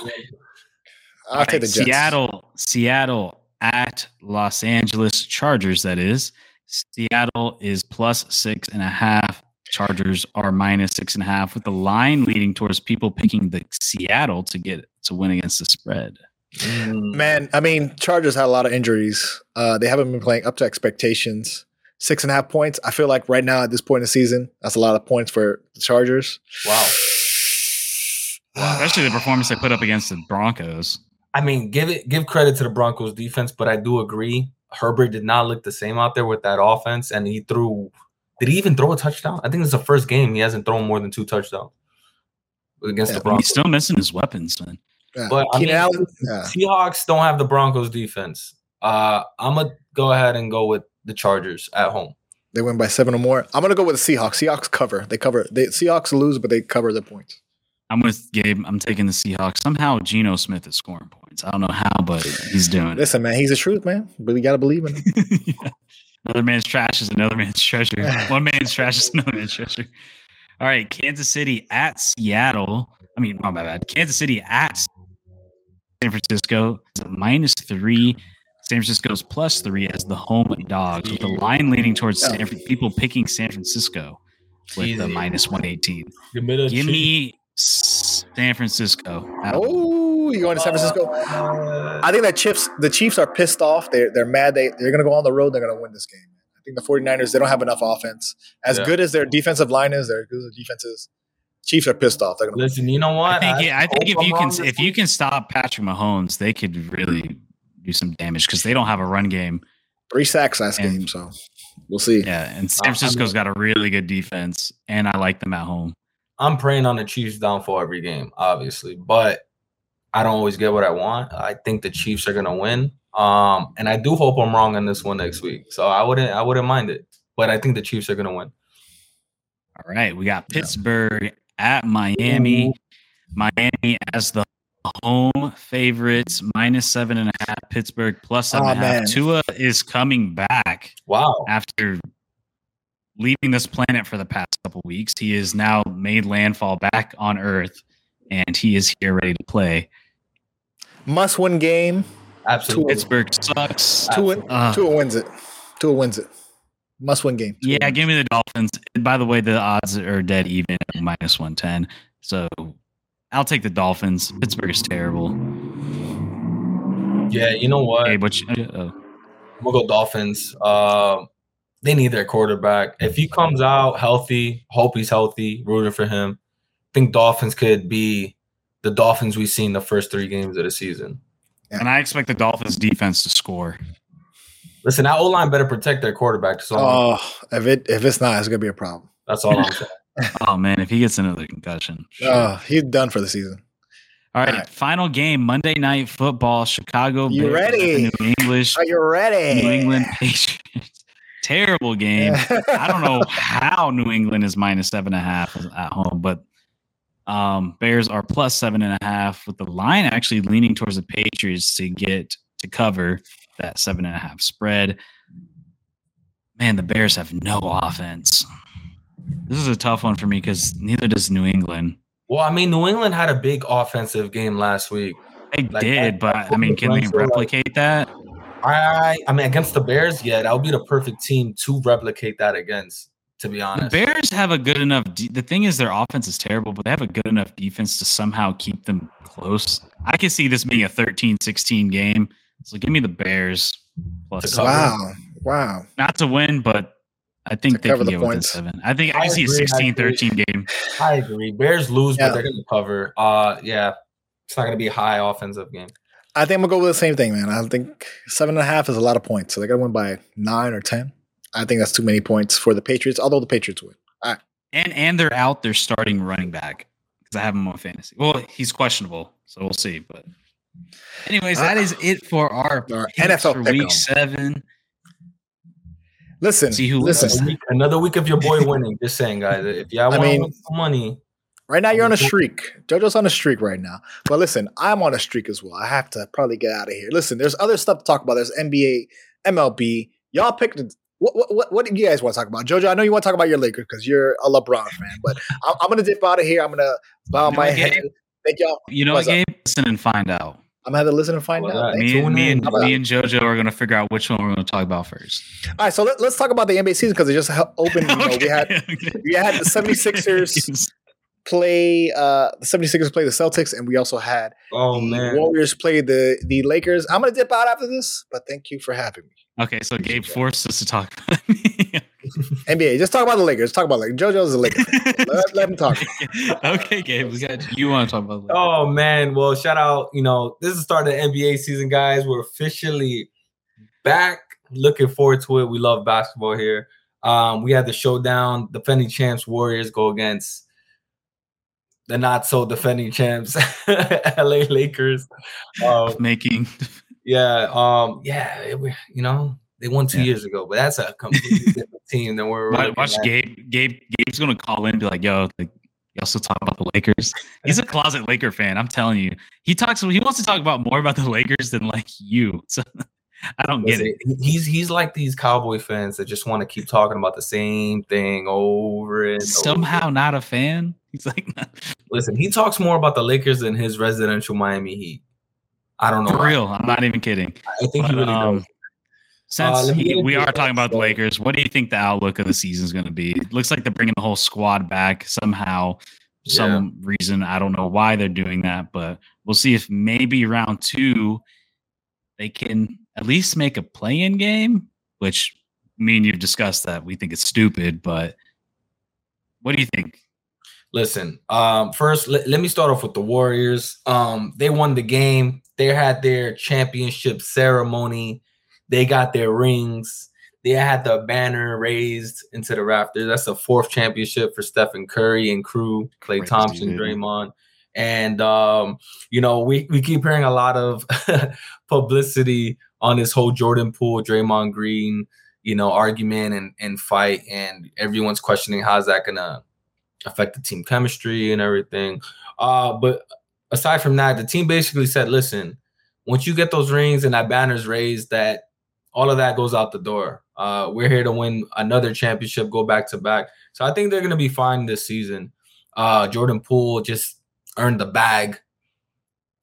I'll take the Jets. Seattle, Seattle at Los Angeles Chargers. That is, Seattle is plus six and a half. Chargers are minus six and a half, with the line leading towards people picking the Seattle to get to win against the spread. Mm, Man, I mean, Chargers had a lot of injuries. Uh, they haven't been playing up to expectations. Six and a half points. I feel like right now at this point in the season, that's a lot of points for the Chargers. wow. Especially the performance they put up against the Broncos. I mean, give it give credit to the Broncos defense, but I do agree. Herbert did not look the same out there with that offense, and he threw. Did he even throw a touchdown? I think it's the first game he hasn't thrown more than two touchdowns against Yeah, the Broncos. he's still missing his weapons, man. Yeah. But, I Keenan mean, Allen. Yeah. Seahawks don't have the Broncos defense. Uh, I'm gonna go ahead and go with the Chargers at home. They win by seven or more. I'm gonna go with the Seahawks. Seahawks cover. They cover. They Seahawks lose, but they cover the points. I'm with Gabe. I'm taking the Seahawks. Somehow Geno Smith is scoring points. I don't know how, but he's doing it. Listen, man, he's the truth, man. But you gotta believe in him. Yeah. Another man's trash is another man's treasure. One man's trash is another man's treasure. All right, Kansas City at Seattle. I mean, not my bad. Kansas City at San Francisco is minus three. San Francisco's plus three as the home dogs, with the line leaning towards San, people picking San Francisco with the minus 118. Give me the Give me San Francisco. Oh, you going to San Francisco? I think that Chiefs, the Chiefs are pissed off. They're they're mad. They they're gonna go on the road. They're gonna win this game. I think the 49ers, they don't have enough offense. As Yeah. good as their defensive line is, their good as their defense is. Chiefs are pissed off. They're gonna Listen, you know what? I think yeah, I think if you can if you can stop Patrick Mahomes, they could really do some damage because they don't have a run game. three sacks last And- game, so we'll see. Yeah, and Uh, San Francisco's got a really good defense, and I like them at home. I'm praying on the Chiefs downfall every game, obviously, but I don't always get what I want. I think the Chiefs are gonna win. Um, and I do hope I'm wrong on this one next week. So I wouldn't I wouldn't mind it. But I think the Chiefs are gonna win. All right, we got Pittsburgh at Miami. Miami as the home favorites, minus seven and a half. Pittsburgh plus seven Oh, and a half. man. Tua is coming back Wow. after leaving this planet for the past couple weeks. He is now made landfall back on Earth, and he is here ready to play. Must win game. Absolutely. Pittsburgh sucks. Tua, Uh, Tua wins it. Tua wins it. Must win game. Tua Yeah, wins. give me the Dolphins. By the way, the odds are dead even at minus 110. So I'll take the Dolphins. Pittsburgh is terrible. Yeah, you know what? Hey, but you, uh, We'll go Dolphins. Uh, they need their quarterback. If he comes out healthy, hope he's healthy, rooting for him. I think Dolphins could be the Dolphins we've seen the first three games of the season. and I expect the Dolphins defense to score. Listen, that O line better protect their quarterback. So Oh, if it if it's not, it's gonna be a problem. that's all I'm saying. Oh man, if he gets another concussion. shit. Oh, he's done for the season. all right, all right. final game Monday night football. Chicago You Bears ready? New English Are you ready? New England Patriots. Terrible game. I don't know how New England is minus seven and a half at home, but um, Bears are plus seven and a half with the line actually leaning towards the Patriots to get to cover that seven and a half spread. Man, the Bears have no offense. This is a tough one for me because neither does New England. Well, I mean, New England had a big offensive game last week. They Like, did, I- but I I mean, can they think so, like- replicate that? I, I mean, against the Bears, yeah, that would be the perfect team to replicate that against. To be honest, The honest, Bears have a good enough. De- the thing is, their offense is terrible, but they have a good enough defense to somehow keep them close. I can see this being a 13-16 game. So give me the Bears plus To cover. wow, wow. not to win, but I think To they cover can the get within points. seven. I think I, I can see a agree, I 16-13 game. I agree. Bears lose, Yeah. but they're going to cover. Uh, yeah, it's not going to be a high offensive game. I think I'm gonna go with the same thing, man. I think seven and a half is a lot of points, so they're gonna win by nine or ten. I think that's too many points for the Patriots. Although the Patriots win. And and they're out their starting running back. because I have him on fantasy. Well, he's questionable, so we'll see. But anyways, that is it for our, Our NFL for pick 'em. week seven. Listen, See who listen. Another week- Another week of your boy winning. Just saying, guys. If y'all I want mean- to win some money, Right now, you're on a streak. JoJo's on a streak right now. But listen, I'm on a streak as well. I have to probably get out of here. Listen, there's other stuff to talk about. There's NBA, MLB. Y'all picked. What, what, what, what do you guys want to talk about? JoJo, I know you want to talk about your Lakers because you're a LeBron fan, but I'm, I'm going to dip out of here. I'm going to bow You know my what, head. Gabe? Thank y'all. You know What's what, up? Gabe? Listen and find out. I'm going to have to listen and find Well, out. that- Me and me and, me and JoJo are gonna figure out which one we're gonna talk about first. All right, so let, us talk about the NBA season because it just opened. You know, we had we had the 76ers play uh the 76ers play the Celtics and we also had oh the man, Warriors play the the Lakers. I'm gonna dip out after this, but thank you for having me. Okay, so Gabe forced us to talk about. NBA, just talk about the Lakers. Talk about like JoJo's a Lakers. fan. let, let him talk. okay, Gabe, we got you. Want to talk about? Oh man, well, shout out. You know, this is the start of the NBA season, guys. We're officially back. Looking forward to it. We love basketball here. Um, we had the showdown. Defending champs Warriors go against the not so defending champs LA Lakers. Um, making yeah, um, yeah, it- you know, they won two Yeah. years ago, but that's a completely different team than we're watch, watch at. Gabe. Gabe. Gabe's gonna call in and be like, "Yo, like, y'all still talk about the Lakers?" He's a closet Laker fan. I'm telling you. He talks. He wants to talk about more about the Lakers than like you. So I don't get it. He's he's like these Cowboy fans that just want to keep talking about the same thing over and over. Somehow not a fan. He's like, Listen, he talks more about the Lakers than his residential Miami Heat. I don't know. for real. I'm not even kidding. I think he really um, does. Since Uh, he- we are talking about the Lakers, what do you think the outlook of the season is going to be? looks like they're bringing the whole squad back somehow, some reason. I don't know why they're doing that, but we'll see if maybe round two they can at least make a play-in game. Which me and you've discussed that we think it's stupid, but what do you think? Listen, um, first let, let me start off with the Warriors. Um, they won the game. They had their championship ceremony. They got their rings. They had the banner raised into the rafters. That's the fourth championship for Stephen Curry and crew, Clay Crazy, Thompson, dude. Draymond. And um, you know, we, we keep hearing a lot of publicity on this whole Jordan Poole, Draymond Green, you know, argument and, and fight. And everyone's questioning how's that gonna affect the team chemistry and everything. Uh, but aside from that, the team basically said, listen, once you get those rings and that banner's raised, that all of that goes out the door. Uh, we're here to win another championship, go back to back. So I think they're gonna be fine this season. Uh, Jordan Poole just earned the bag.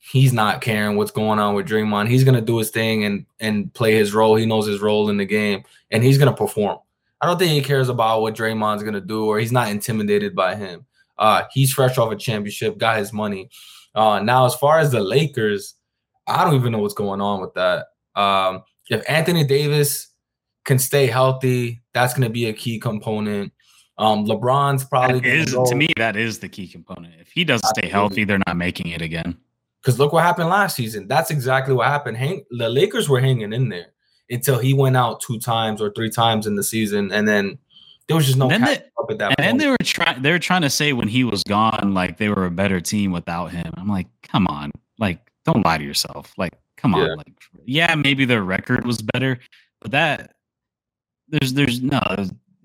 He's not caring what's going on with Draymond. He's gonna do his thing and and play his role. He knows his role in the game, and he's gonna perform. I don't think he cares about what Draymond's gonna do, or he's not intimidated by him. Uh, he's fresh off a championship, got his money. Uh, now, as far as the Lakers, I don't even know what's going on with that. Um, if Anthony Davis can stay healthy, that's gonna be a key component. Um, LeBron's probably is, to me, that is the key component. If he doesn't stay healthy, they're not making it again. Because look what happened last season. That's exactly what happened. Hang, the Lakers were hanging in there until he went out two times or three times in the season, and then there was just no And then catching up at that And then they were trying they were trying to say when he was gone, like they were a better team without him. I'm like, come on. Like, don't lie to yourself. Like, come on. Yeah. Like yeah, maybe their record was better, but that there's there's no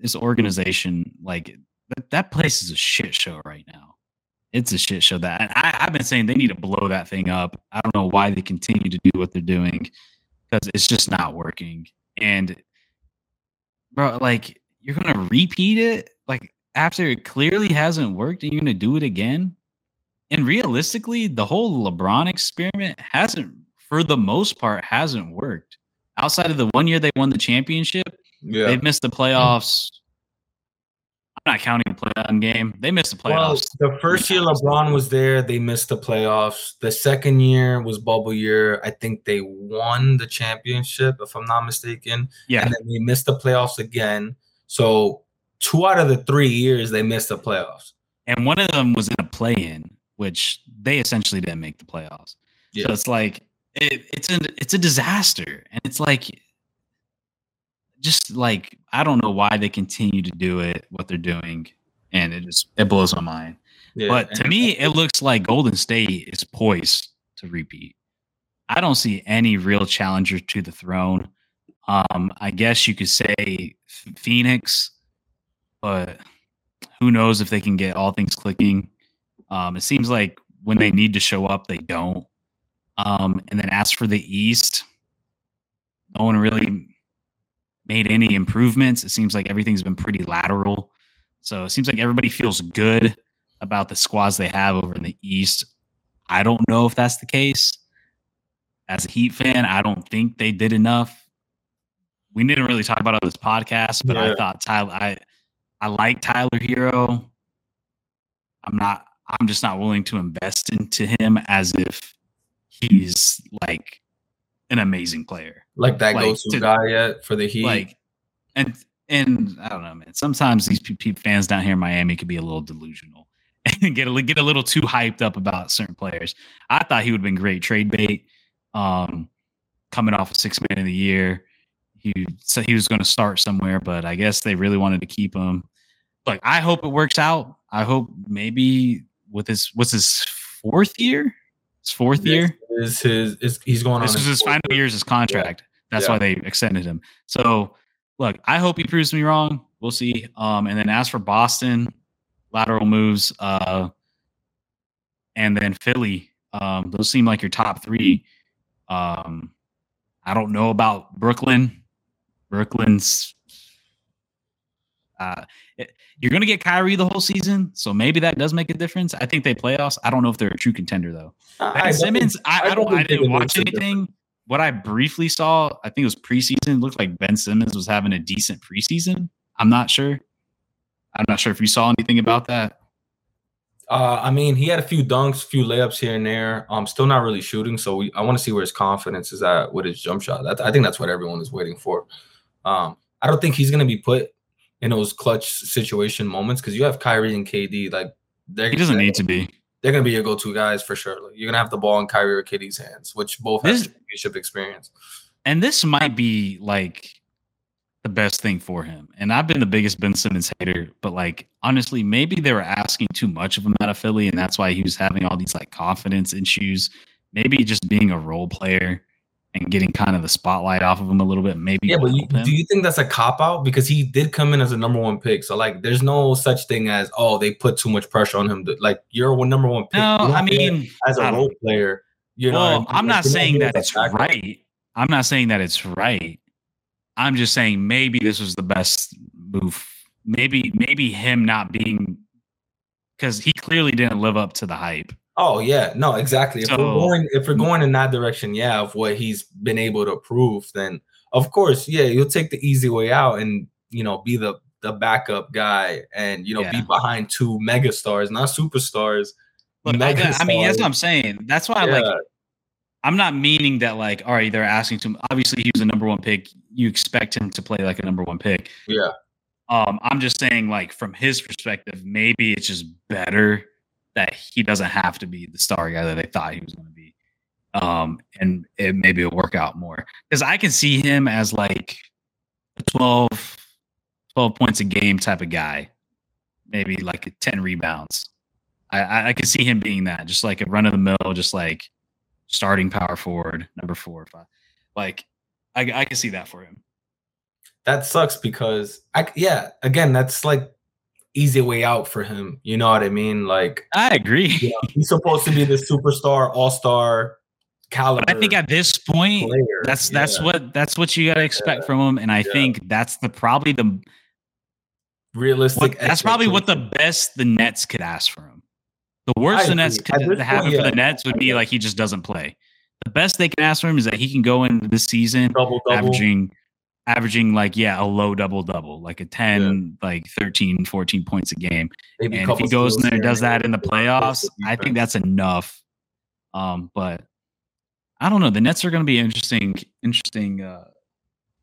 this organization, like that, that place is a shit show right now. It's a shit show that I, I've been saying they need to blow that thing up. I don't know why they continue to do what they're doing because it's just not working. And bro, like you're gonna repeat it like after it clearly hasn't worked and you're gonna do it again. And realistically, the whole LeBron experiment hasn't, for the most part, hasn't worked. Outside of the one year they won the championship, yeah. they've missed the playoffs. I'm not counting the playoff game. They missed the Well, playoffs. the first year LeBron was there, they missed the playoffs. The second year was bubble year. I think they won the championship, if I'm not mistaken. yeah, And then they missed the playoffs again. So two out of the three years they missed the playoffs. and one of them was in a play-in, which they essentially didn't make the playoffs. Yeah. So it's like it, it's a it's a disaster, and it's like just like I don't know why they continue to do it, what they're doing, and it just it blows my mind. Yeah, but to me, it looks like Golden State is poised to repeat. I don't see any real challenger to the throne. Um, I guess you could say Phoenix, but who knows if they can get all things clicking. Um, it seems like when they need to show up, they don't. Um, and then as for the East, no one really made any improvements. It seems like everything's been pretty lateral. So it seems like everybody feels good about the squads they have over in the East. I don't know if that's the case. As a Heat fan, I don't think they did enough. We didn't really talk about it on this podcast, but Yeah. I thought Tyler, I, I like Tyler Herro. I'm not. I'm just not willing to invest into him as if he's like an amazing player. like that like, go-to to- guy yet for the Heat. Like, and and I don't know, man. Sometimes these pe- pe- fans down here in Miami could be a little delusional and get a, get a little too hyped up about certain players. I thought he would have been great trade bait. Um, coming off a six man of the year, he said he was going to start somewhere, but I guess they really wanted to keep him. Look, I hope it works out. I hope maybe with his what's his fourth year? His fourth year. Is his is he's going This on was his final year. year's his contract. That's Yeah. why they extended him. So look, I hope he proves me wrong. We'll see. Um, and then as for Boston, lateral moves, uh, and then Philly, um, those seem like your top three. Um, I don't know about Brooklyn. Brooklyn's uh, you're going to get Kyrie the whole season, so maybe that does make a difference. I think they playoffs. I don't know if they're a true contender though. Ben I Simmons, I, I don't. I didn't watch anything. What I briefly saw, I think it was preseason. It looked like Ben Simmons was having a decent preseason. I'm not sure. I'm not sure if you saw anything about that. Uh, I mean, he had a few dunks, a few layups here and there. Um, still not really shooting. So we, I want to see where his confidence is at with his jump shot. That, I think that's what everyone is waiting for. Um, I don't think he's going to be put in those clutch situation moments because you have Kyrie and KD. Like they're He doesn't need to be. They're going to be your go-to guys for sure. Like, you're going to have the ball in Kyrie or KD's hands, which both have This- championship experience. And this might be like the best thing for him. And I've been the biggest Ben Simmons hater, but like honestly, maybe they were asking too much of him out of Philly, and that's why he was having all these like confidence issues. Maybe just being a role player and getting kind of the spotlight off of him a little bit. Maybe Yeah, but you, do you think that's a cop out? Because he did come in as a number one pick. So like, there's no such thing as oh they put too much pressure on him. To, like you're a number one pick. no, I mean, as a role player, you know. well, and- I'm not saying that it's right. I'm not saying that it's right. I'm just saying maybe this was the best move. Maybe maybe him not being because he clearly didn't live up to the hype. Oh yeah, no, exactly. If we're going, if we're going in that direction, yeah, of what he's been able to prove, then of course, yeah, you'll take the easy way out and you know be the the backup guy and you know be behind two megastars, not superstars. Look, I, I mean, that's what. I'm saying. That's why, Yeah. like, I'm not meaning that, like, all right, they're asking to. Obviously, he was a number one pick. You expect him to play like a number one pick. Yeah. Um, I'm just saying, like, from his perspective, maybe it's just better that he doesn't have to be the star guy that they thought he was going to be. Um, and it maybe it'll work out more because I can see him as like a 12, 12 points a game type of guy, maybe like a 10 rebounds. I, I, I could see him being that, just like a run of the mill, just like starting power forward, number four or five. Like, I, I can see that for him. that sucks because I yeah, again, that's like easy way out for him. You know what I mean? Like I agree. you know, he's supposed to be the superstar, all star caliber. But I think at this point, player. that's that's Yeah. what that's what you got to expect from him, and I Yeah. think that's the probably the realistic. what, that's probably what the best the Nets could ask for him. The worst I the Nets agree. Could happen point, for the. Nets would be like he just doesn't play. The best they can ask for him is that he can go into this season double double. averaging averaging like yeah a low double double like a 10 like 13 14 points a game. Maybe and if he goes in there and does that in the playoffs i think that's enough. Um but i don't know the nets are going to be interesting interesting uh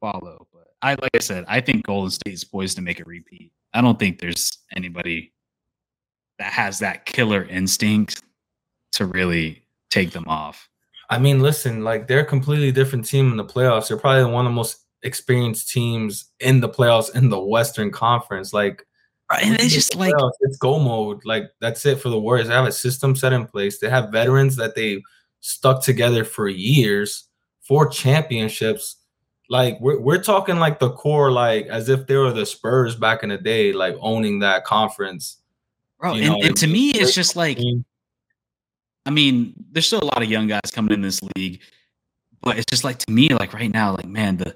follow but i like i said i think golden state is poised to make a repeat. I don't think there's anybody that has that killer instinct to really take them off. I mean, listen, like they're a completely different team in the playoffs. They're probably one of the most experienced teams in the playoffs in the Western Conference. Like, And it's just like it's go mode. Like that's it for the Warriors. They have a system set in place. They have veterans that they stuck together for years, for championships. Like we're we're talking like the core, like as if they were the Spurs back in the day, like owning that conference. Bro, and, know, and to me, it's just like I mean, there's still a lot of young guys coming in this league, but it's just like to me, like right now, like man, the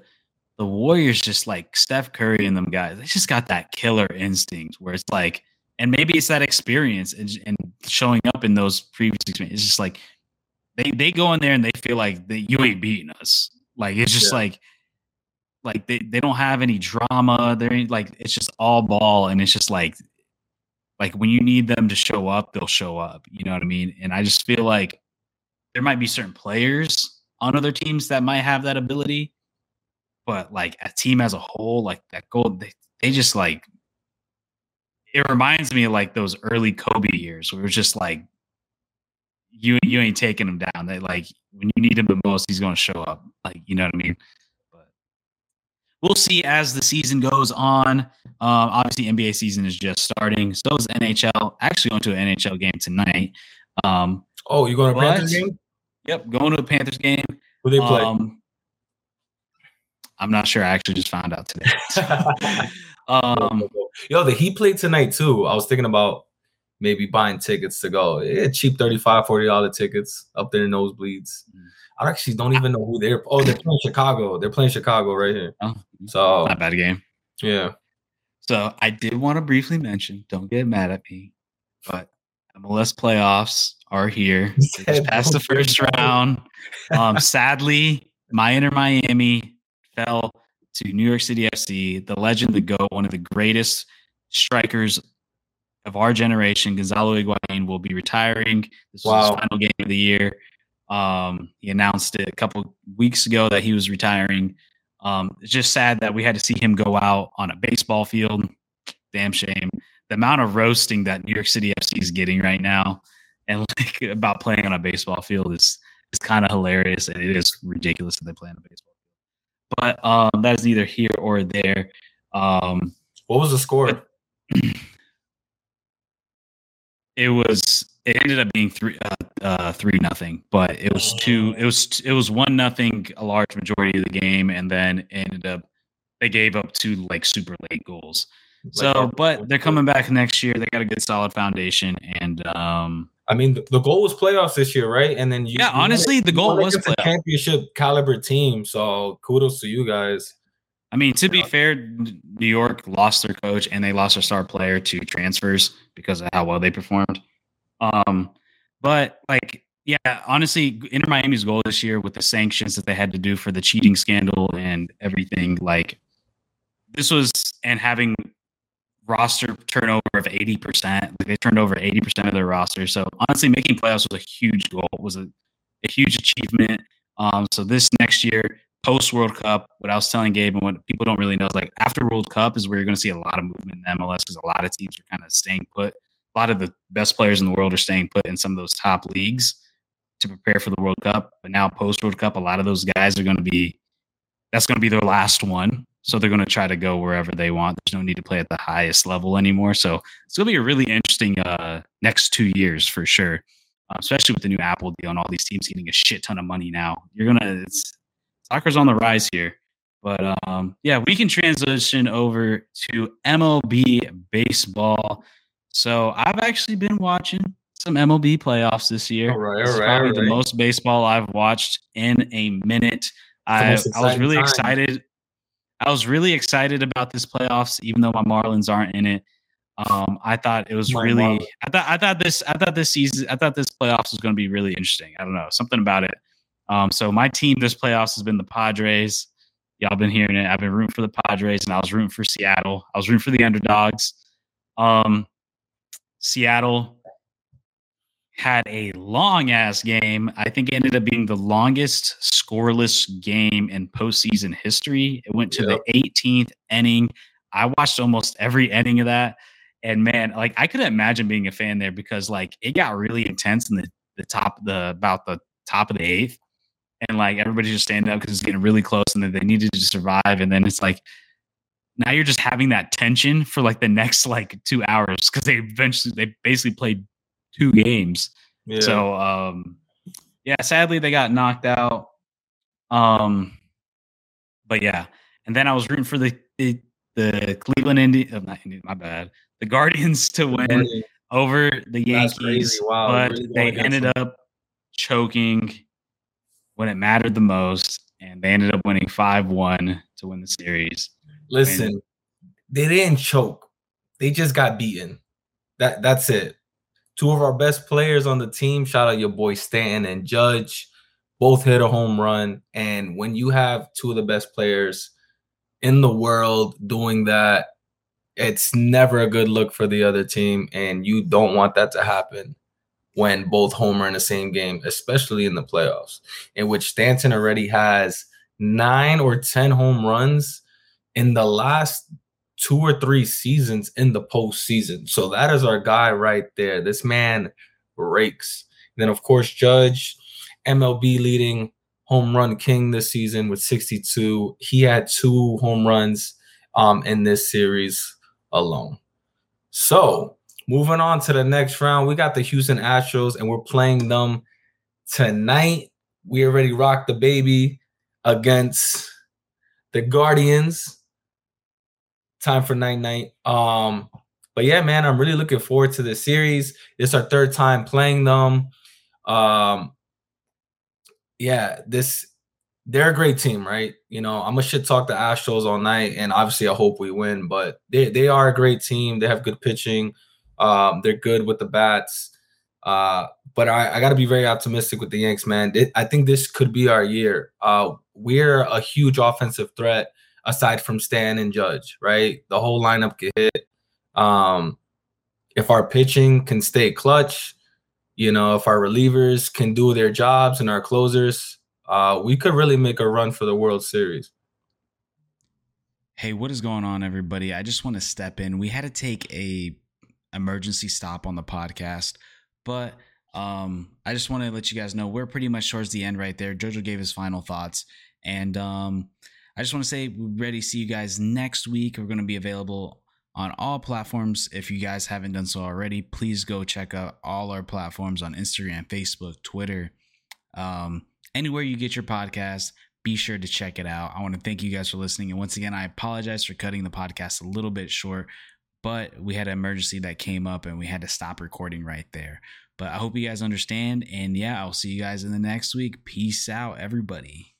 the Warriors just like Steph Curry and them guys, they just got that killer instinct where it's like, and maybe it's that experience and, and showing up in those previous experiences. It's just like they they go in there and they feel like they, you ain't beating us. Like it's just yeah. like like they, they don't have any drama. They're like it's just all ball and it's just like like when you need them to show up, they'll show up. You know what I mean? And I just feel like there might be certain players on other teams that might have that ability but like a team as a whole, like that goal, they, they just like it reminds me of like those early Kobe years where it was just like you you ain't taking him down. They like when you need him the most, he's gonna show up. Like you know what I mean. But we'll see as the season goes on. Um, obviously, NBA season is just starting. So is NHL. Actually, going to an NHL game tonight. Um, oh, you going to a Panthers game? Yep, going to a Panthers game. Who they play? Um, I'm not sure. I actually just found out today. um, Yo, the Heat played tonight too. I was thinking about maybe buying tickets to go. Yeah, cheap 35 $40 tickets up there in nosebleeds. Mm. I actually don't even know who they're. Oh, they're playing Chicago. They're playing Chicago right here. Oh, so not bad game. Yeah. So I did want to briefly mention. Don't get mad at me, but MLS playoffs are here. just passed the first round. Um, sadly, my Inter Miami fell to New York City FC, the legend, the GOAT, one of the greatest strikers of our generation, Gonzalo Higuain, will be retiring. This wow. was his final game of the year. Um, he announced it a couple weeks ago that he was retiring. Um, it's just sad that we had to see him go out on a baseball field. Damn shame. The amount of roasting that New York City FC is getting right now, and like about playing on a baseball field is is kind of hilarious, and it is ridiculous that they play on a baseball but um, that is neither here or there. Um, what was the score? It was. It ended up being three, uh, uh, three nothing, but it was two. It was it was one nothing a large majority of the game, and then ended up they gave up two like super late goals. So, but they're coming back next year. They got a good solid foundation, and um, I mean, the goal was playoffs this year, right? And then you, yeah, you honestly, the goal was a championship caliber team. So kudos to you guys. I mean, to be fair, New York lost their coach and they lost their star player to transfers because of how well they performed. Um, but like, yeah, honestly, Inter Miami's goal this year with the sanctions that they had to do for the cheating scandal and everything, like this was and having roster turnover of 80%. Like they turned over 80% of their roster. So honestly, making playoffs was a huge goal, it was a, a huge achievement. Um, so this next year, post World Cup, what I was telling Gabe and what people don't really know is like after World Cup is where you're going to see a lot of movement in MLS because a lot of teams are kind of staying put. A lot of the best players in the world are staying put in some of those top leagues to prepare for the World Cup. But now post World Cup, a lot of those guys are going to be that's going to be their last one. So they're going to try to go wherever they want. There's no need to play at the highest level anymore. So it's going to be a really interesting uh, next two years for sure, uh, especially with the new Apple deal and all these teams getting a shit ton of money now. You're going to, it's soccer's on the rise here. But um, yeah, we can transition over to MLB baseball. So I've actually been watching some MLB playoffs this year. All right, all right, probably all right. the most baseball I've watched in a minute. I, I was really time. excited. I was really excited about this playoffs, even though my Marlins aren't in it. Um, I thought it was my really. Marlins. I thought. I thought this. I thought this season. I thought this playoffs was going to be really interesting. I don't know something about it. Um, so my team this playoffs has been the Padres. Y'all been hearing it. I've been rooting for the Padres, and I was rooting for Seattle. I was rooting for the underdogs. Um, Seattle had a long ass game. I think it ended up being the longest scoreless game in postseason history. It went to yep. the 18th inning. I watched almost every inning of that. And man, like I could imagine being a fan there because like it got really intense in the, the top the about the top of the eighth. And like everybody just standing up because it's getting really close and then they needed to survive. And then it's like now you're just having that tension for like the next like two hours because they eventually they basically played two games. Yeah. So um yeah, sadly they got knocked out. Um but yeah. And then I was rooting for the the, the Cleveland Indians, oh, not Indians, my bad. The Guardians to win over the Yankees. Wow. But really they ended up choking when it mattered the most. And they ended up winning 5 1 to win the series. Listen, and, they didn't choke. They just got beaten. That that's it. Two of our best players on the team, shout out your boy Stanton and Judge, both hit a home run. And when you have two of the best players in the world doing that, it's never a good look for the other team. And you don't want that to happen when both homer in the same game, especially in the playoffs, in which Stanton already has nine or 10 home runs in the last two or three seasons in the postseason. So that is our guy right there. This man breaks. then, of course, Judge, MLB leading home run king this season with 62. He had two home runs um, in this series alone. So, moving on to the next round, we got the Houston Astros, and we're playing them tonight. We already rocked the baby against the Guardians time for night night. Um, but yeah, man, I'm really looking forward to the series. It's our third time playing them. Um, yeah, this they're a great team, right? You know, I'm gonna shit talk the Astros all night, and obviously I hope we win. But they they are a great team. They have good pitching. Um, they're good with the bats. Uh, but I, I got to be very optimistic with the Yanks, man. It, I think this could be our year. Uh, we're a huge offensive threat aside from Stan and Judge, right? The whole lineup get hit. Um, if our pitching can stay clutch, you know, if our relievers can do their jobs and our closers, uh, we could really make a run for the World Series. Hey, what is going on, everybody? I just want to step in. We had to take a emergency stop on the podcast, but um, I just want to let you guys know we're pretty much towards the end right there. Jojo gave his final thoughts, and um, I just want to say we're ready to see you guys next week. We're going to be available on all platforms. If you guys haven't done so already, please go check out all our platforms on Instagram, Facebook, Twitter, um, anywhere you get your podcast. Be sure to check it out. I want to thank you guys for listening. And once again, I apologize for cutting the podcast a little bit short, but we had an emergency that came up and we had to stop recording right there. But I hope you guys understand. And yeah, I'll see you guys in the next week. Peace out, everybody.